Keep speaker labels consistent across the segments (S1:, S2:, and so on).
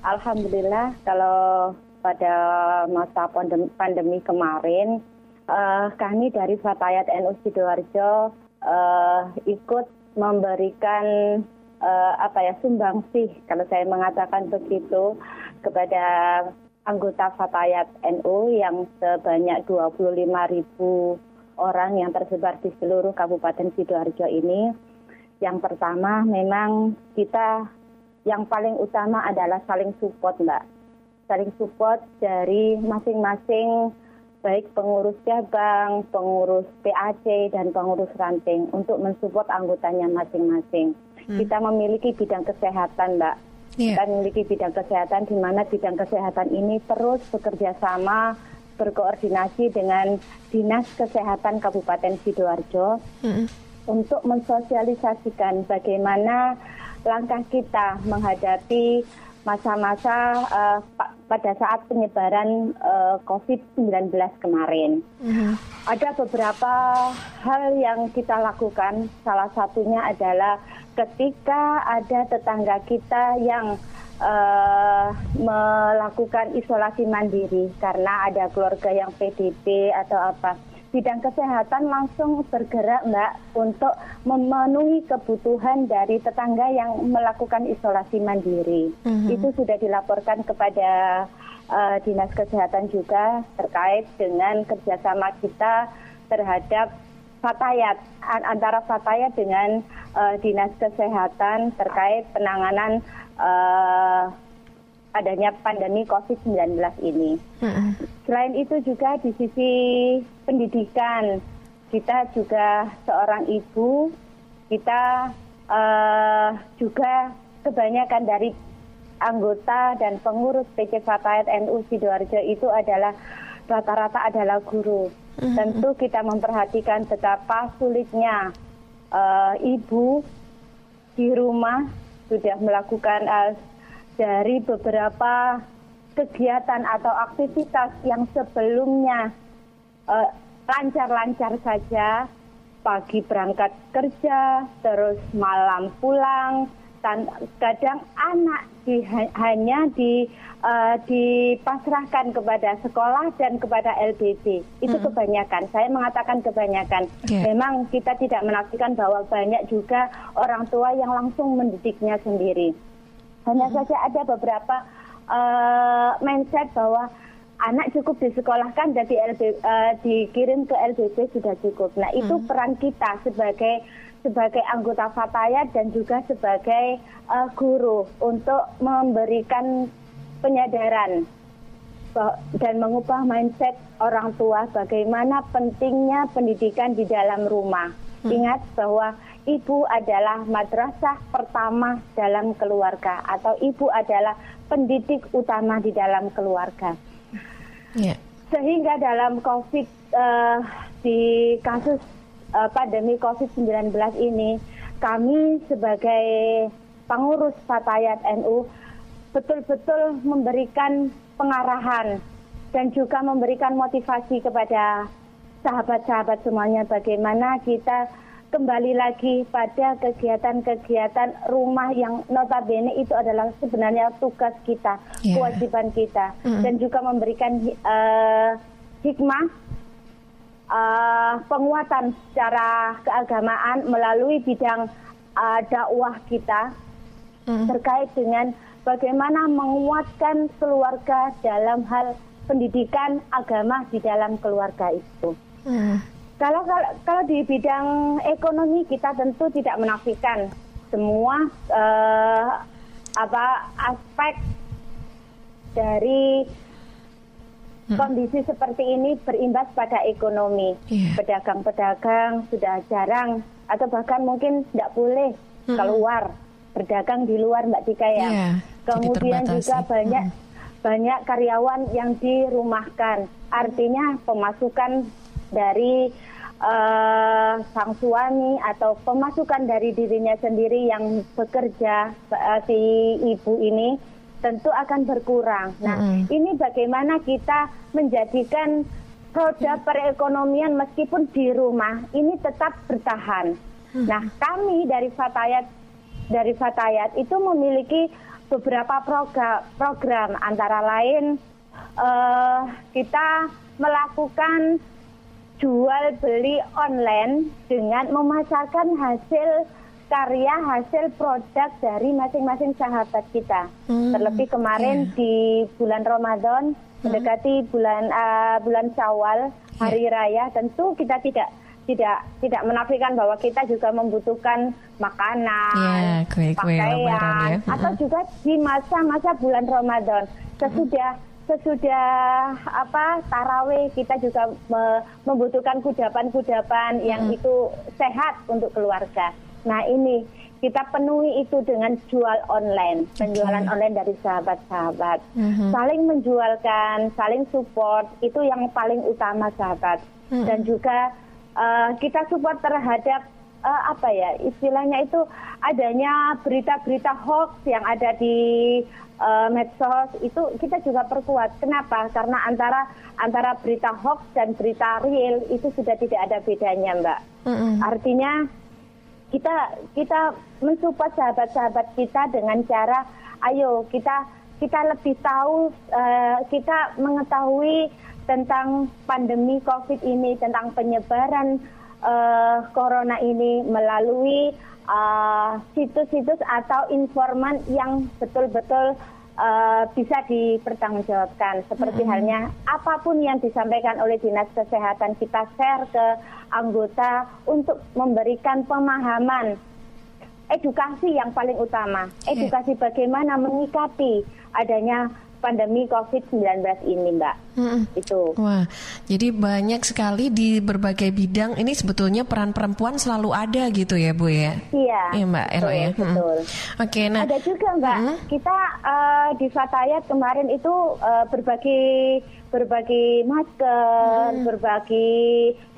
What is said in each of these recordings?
S1: Alhamdulillah kalau pada masa pandemi, pandemi kemarin uh, kami dari Fatayat NU Sidoarjo uh, ikut memberikan uh, apa ya sumbangsih kalau saya mengatakan begitu kepada anggota Fatayat NU yang sebanyak 25 ribu orang yang tersebar di seluruh Kabupaten Sidoarjo ini. Yang pertama memang kita yang paling utama adalah saling support Mbak. Saling support dari masing-masing baik pengurus cabang, pengurus PAC, dan pengurus ranting untuk mensupport anggotanya masing-masing. Hmm. Kita memiliki bidang kesehatan, Mbak. Yeah. Kita memiliki bidang kesehatan di mana bidang kesehatan ini terus bekerja sama berkoordinasi dengan Dinas Kesehatan Kabupaten Sidoarjo hmm. untuk mensosialisasikan bagaimana langkah kita menghadapi masa-masa uh, pada saat penyebaran uh, eh, COVID-19 kemarin. Mm-hmm. Ada beberapa hal yang kita lakukan, salah satunya adalah ketika ada tetangga kita yang uh, melakukan isolasi mandiri karena ada keluarga yang PDP atau apa bidang kesehatan langsung bergerak Mbak untuk memenuhi kebutuhan dari tetangga yang melakukan isolasi mandiri. Mm-hmm. Itu sudah dilaporkan kepada uh, Dinas Kesehatan juga terkait dengan kerjasama kita terhadap Fatayat antara Fatayat dengan uh, Dinas Kesehatan terkait penanganan uh, adanya pandemi COVID-19 ini. Hmm. Selain itu juga di sisi pendidikan, kita juga seorang ibu, kita uh, juga kebanyakan dari anggota dan pengurus PC Fatayat NU Sidoarjo itu adalah rata-rata adalah guru. Tentu kita memperhatikan betapa sulitnya uh, ibu di rumah sudah melakukan uh, dari beberapa kegiatan atau aktivitas yang sebelumnya uh, lancar-lancar saja, pagi berangkat kerja, terus malam pulang, dan kadang anak di, hanya di, uh, dipasrahkan kepada sekolah dan kepada LBB. Itu hmm. kebanyakan. Saya mengatakan kebanyakan. Yeah. Memang kita tidak menafikan bahwa banyak juga orang tua yang langsung mendidiknya sendiri. Hanya hmm. saja ada beberapa uh, mindset bahwa anak cukup disekolahkan dan di LB, uh, eh, dikirim ke LBB sudah cukup. Nah itu hmm. peran kita sebagai sebagai anggota Fatayat dan juga sebagai uh, guru untuk memberikan penyadaran dan mengubah mindset orang tua bagaimana pentingnya pendidikan di dalam rumah. Hmm. Ingat bahwa ibu adalah madrasah pertama dalam keluarga atau ibu adalah pendidik utama di dalam keluarga. Yeah. Sehingga dalam COVID uh, di kasus uh, pandemi COVID-19 ini kami sebagai pengurus Fatayat NU betul-betul memberikan pengarahan dan juga memberikan motivasi kepada sahabat-sahabat semuanya bagaimana kita kembali lagi pada kegiatan-kegiatan rumah yang notabene itu adalah sebenarnya tugas kita, yeah. kewajiban kita, mm. dan juga memberikan uh, hikmah uh, penguatan secara keagamaan melalui bidang uh, dakwah kita mm. terkait dengan bagaimana menguatkan keluarga dalam hal pendidikan agama di dalam keluarga itu. Mm. Kalau, kalau kalau di bidang ekonomi kita tentu tidak menafikan semua uh, apa aspek dari hmm. kondisi seperti ini berimbas pada ekonomi. Yeah. Pedagang-pedagang sudah jarang atau bahkan mungkin tidak boleh hmm. keluar berdagang di luar Mbak Tika ya. Yeah, Kemudian juga banyak hmm. banyak karyawan yang dirumahkan. Artinya pemasukan dari uh, sang suami atau pemasukan dari dirinya sendiri yang bekerja uh, si ibu ini tentu akan berkurang. Nah, mm -hmm. ini bagaimana kita menjadikan roda perekonomian meskipun di rumah ini tetap bertahan. Mm -hmm. Nah, kami dari Fatayat dari Fatayat itu memiliki beberapa program, program antara lain uh, kita melakukan jual beli online dengan memasarkan hasil karya hasil produk dari masing-masing sahabat kita. Hmm, Terlebih kemarin yeah. di bulan Ramadan hmm. mendekati bulan uh, bulan Syawal hari yeah. raya tentu kita tidak tidak tidak menafikan bahwa kita juga membutuhkan makanan, yeah, kue -kue pakaian, ya. atau juga di masa-masa bulan Ramadan sesudah sesudah apa taraweh kita juga me membutuhkan kudapan-kudapan yang hmm. itu sehat untuk keluarga. Nah ini kita penuhi itu dengan jual online, penjualan okay. online dari sahabat-sahabat. Mm-hmm. Saling menjualkan, saling support itu yang paling utama sahabat. Mm-hmm. Dan juga uh, kita support terhadap uh, apa ya istilahnya itu adanya berita-berita hoax yang ada di uh, medsos itu kita juga perkuat. Kenapa? Karena antara antara berita hoax dan berita real itu sudah tidak ada bedanya, Mbak. Mm-hmm. Artinya kita kita mensupport sahabat-sahabat kita dengan cara ayo kita kita lebih tahu uh, kita mengetahui tentang pandemi COVID ini tentang penyebaran uh, corona ini melalui eh, situs-situs uh, atau informan yang betul-betul uh, bisa dipertanggungjawabkan. Seperti mm -hmm. halnya apa pun yang disampaikan oleh dinas kesehatan kita share ke anggota untuk memberikan pemahaman edukasi yang paling utama, edukasi yeah. bagaimana menyikapi adanya pandemi COVID-19 ini, Mbak. Hmm. Itu.
S2: Wah, jadi banyak sekali di berbagai bidang ini sebetulnya peran perempuan selalu ada gitu ya, Bu ya?
S1: Iya.
S2: Iya, Mbak Elo ya.
S1: Hmm. Betul.
S2: Oke, okay, nah
S1: ada juga, Mbak. Hmm. Kita uh, di Fatayat kemarin itu uh, berbagi berbagi masker, hmm. berbagi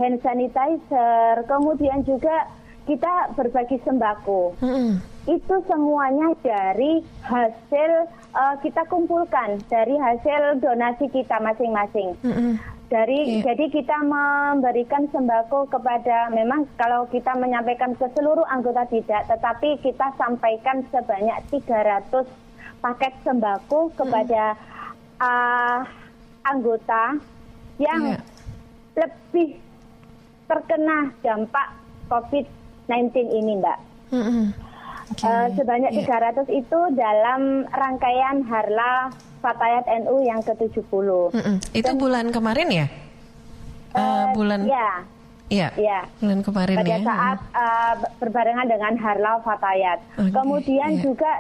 S1: hand sanitizer, kemudian juga kita berbagi sembako. Hmm. Itu semuanya dari hasil uh, kita kumpulkan dari hasil donasi kita masing-masing. Hmm. Dari yeah. jadi kita memberikan sembako kepada memang kalau kita menyampaikan ke seluruh anggota tidak, tetapi kita sampaikan sebanyak 300 paket sembako kepada hmm. uh, anggota yang yeah. lebih terkena dampak COVID 19 ini, Mbak. Mm -hmm. Okay. uh, sebanyak yeah. 300 itu dalam rangkaian Harla Fatayat NU yang ke-70. Mm
S2: -hmm. Itu Dan, bulan kemarin ya? Uh, bulan
S1: ya.
S2: Iya. Ya. Bulan kemarin
S1: Pada
S2: ya.
S1: Saat uh, berbarengan dengan Harla Fatayat. Okay. Kemudian yeah. juga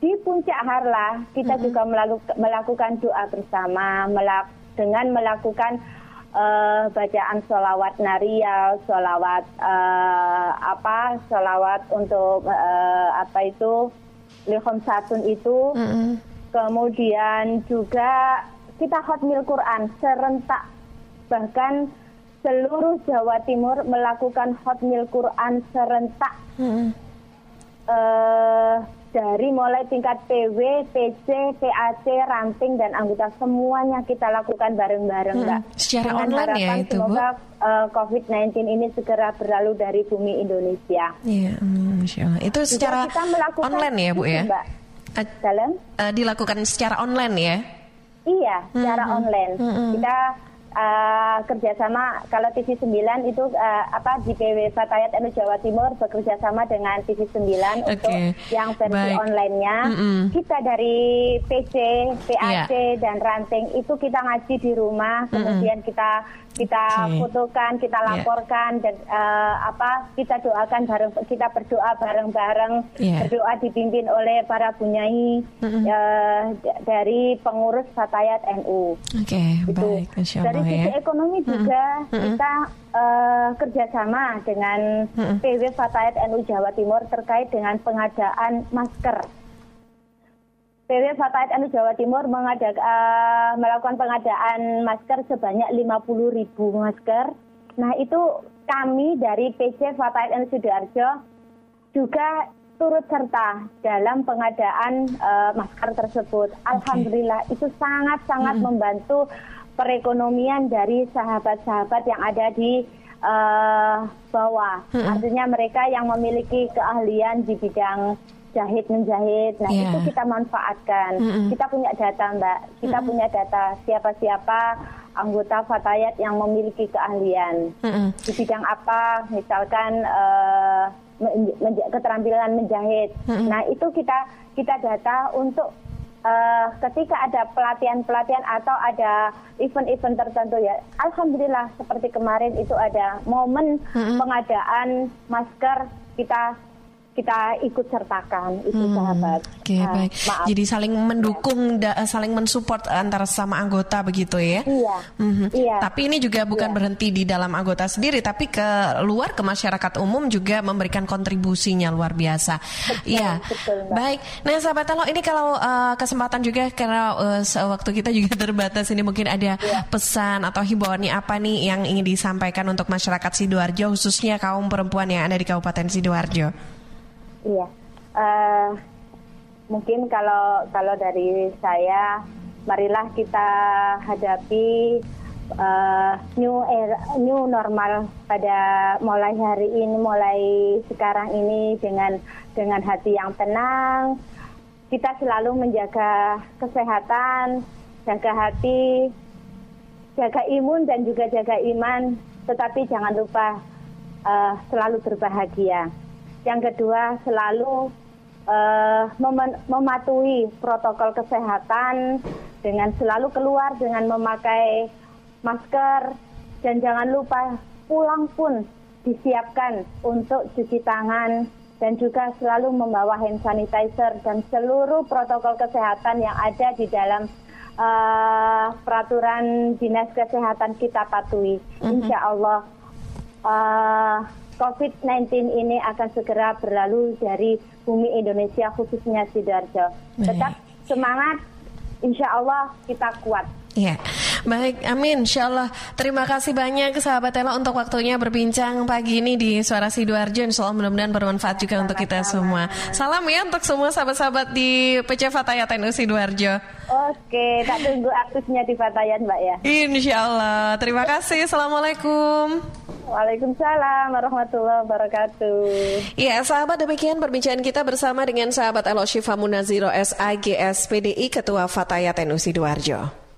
S1: di puncak Harla kita mm -hmm. juga melakukan doa bersama melak dengan melakukan uh, bacaan sholawat nariyal, sholawat uh, apa, sholawat untuk uh, apa itu lihom satun itu, mm -hmm. kemudian juga kita hotmil Quran serentak bahkan seluruh Jawa Timur melakukan hotmil Quran serentak. Mm -hmm. uh, dari mulai tingkat PW, PC, PAC, ranting dan anggota semuanya kita lakukan bareng-bareng, hmm, Mbak.
S2: Secara Dengan online ya itu,
S1: semoga uh, eh, COVID-19 ini segera berlalu dari bumi Indonesia.
S2: Iya, hmm, Masya Allah. Itu secara kita melakukan online ya, Bu ya? Mbak. Dalam? Uh, dilakukan secara online ya?
S1: Iya, secara hmm, online. Hmm, hmm. Kita uh, kerjasama kalau TV 9 itu uh, apa di PW Fatayat NU Jawa Timur bekerja sama dengan TV 9 okay. untuk yang versi online-nya. Mm -hmm. Kita dari PC, PAC yeah. dan ranting itu kita ngaji di rumah, kemudian mm -hmm. kita kita okay. fotokan, kita iya. laporkan yeah. dan uh, apa kita doakan bareng kita berdoa bareng-bareng yeah. berdoa dipimpin oleh para bunyai mm -hmm. uh, dari pengurus Fatayat NU.
S2: Oke, okay, baik.
S1: Dari sisi ya. ekonomi juga -hmm. kita uh, kerjasama dengan -hmm. PW Fatayat NU Jawa Timur terkait dengan pengadaan masker. PW Fatayat NU Jawa Timur mengadak, uh, melakukan pengadaan masker sebanyak 50 ribu masker. Nah itu kami dari PC Fatayat NU Sidoarjo juga turut serta dalam pengadaan uh, masker tersebut. Alhamdulillah itu sangat-sangat hmm. membantu perekonomian dari sahabat-sahabat yang ada di uh, bawah. Hmm. Artinya mereka yang memiliki keahlian di bidang jahit menjahit. Nah yeah. itu kita manfaatkan. Mm -hmm. Kita punya data mbak, kita mm -hmm. punya data siapa-siapa anggota Fatayat yang memiliki keahlian mm -hmm. di bidang apa, misalkan uh, keterampilan menjahit. Mm -hmm. Nah itu kita kita data untuk uh, ketika ada pelatihan-pelatihan atau ada event-event tertentu ya, alhamdulillah seperti kemarin itu ada momen mm-hmm. pengadaan masker kita kita ikut sertakan itu hmm, sahabat.
S2: Oke okay, uh, baik. Maaf. Jadi saling mendukung, ya. da, saling mensupport antara sama anggota begitu ya?
S1: Iya. Mm-hmm. Iya.
S2: Tapi ini juga bukan iya. berhenti di dalam anggota sendiri, tapi ke luar ke masyarakat umum juga memberikan kontribusinya luar biasa. Iya. Baik. Nah sahabat Telo ini kalau uh, kesempatan juga karena uh, waktu kita juga terbatas ini mungkin ada iya. pesan atau himbauan apa nih yang ingin disampaikan untuk masyarakat sidoarjo khususnya kaum perempuan yang ada di Kabupaten sidoarjo.
S1: Iya, uh, mungkin kalau kalau dari saya, marilah kita hadapi uh, new era, new normal pada mulai hari ini, mulai sekarang ini dengan dengan hati yang tenang. Kita selalu menjaga kesehatan, jaga hati, jaga imun dan juga jaga iman. Tetapi jangan lupa uh, selalu berbahagia. Yang kedua, selalu uh, mem- mematuhi protokol kesehatan dengan selalu keluar dengan memakai masker dan jangan lupa pulang pun disiapkan untuk cuci tangan dan juga selalu membawa hand sanitizer dan seluruh protokol kesehatan yang ada di dalam uh, peraturan dinas kesehatan kita patuhi. Mm -hmm. Insya Allah uh, COVID-19 ini akan segera berlalu dari bumi Indonesia khususnya Sidoarjo. Tetap semangat, insya Allah kita kuat.
S2: Ya, baik, amin, insya Allah. Terima kasih banyak sahabat Ella untuk waktunya berbincang pagi ini di Suara Sidoarjo. Insya Allah mudah-mudahan bermanfaat juga Sama-sama. untuk kita semua. Salam ya untuk semua sahabat-sahabat di PC Fatayat NU Sidoarjo.
S1: Oke, tak tunggu aktifnya di Fatayat Mbak ya.
S2: Insya Allah. Terima kasih. Assalamualaikum.
S1: Waalaikumsalam warahmatullahi wabarakatuh.
S2: Ya, sahabat demikian perbincangan kita bersama dengan sahabat Elo Syifa Munaziro SAGS PDI Ketua Fatayat NU Sidoarjo.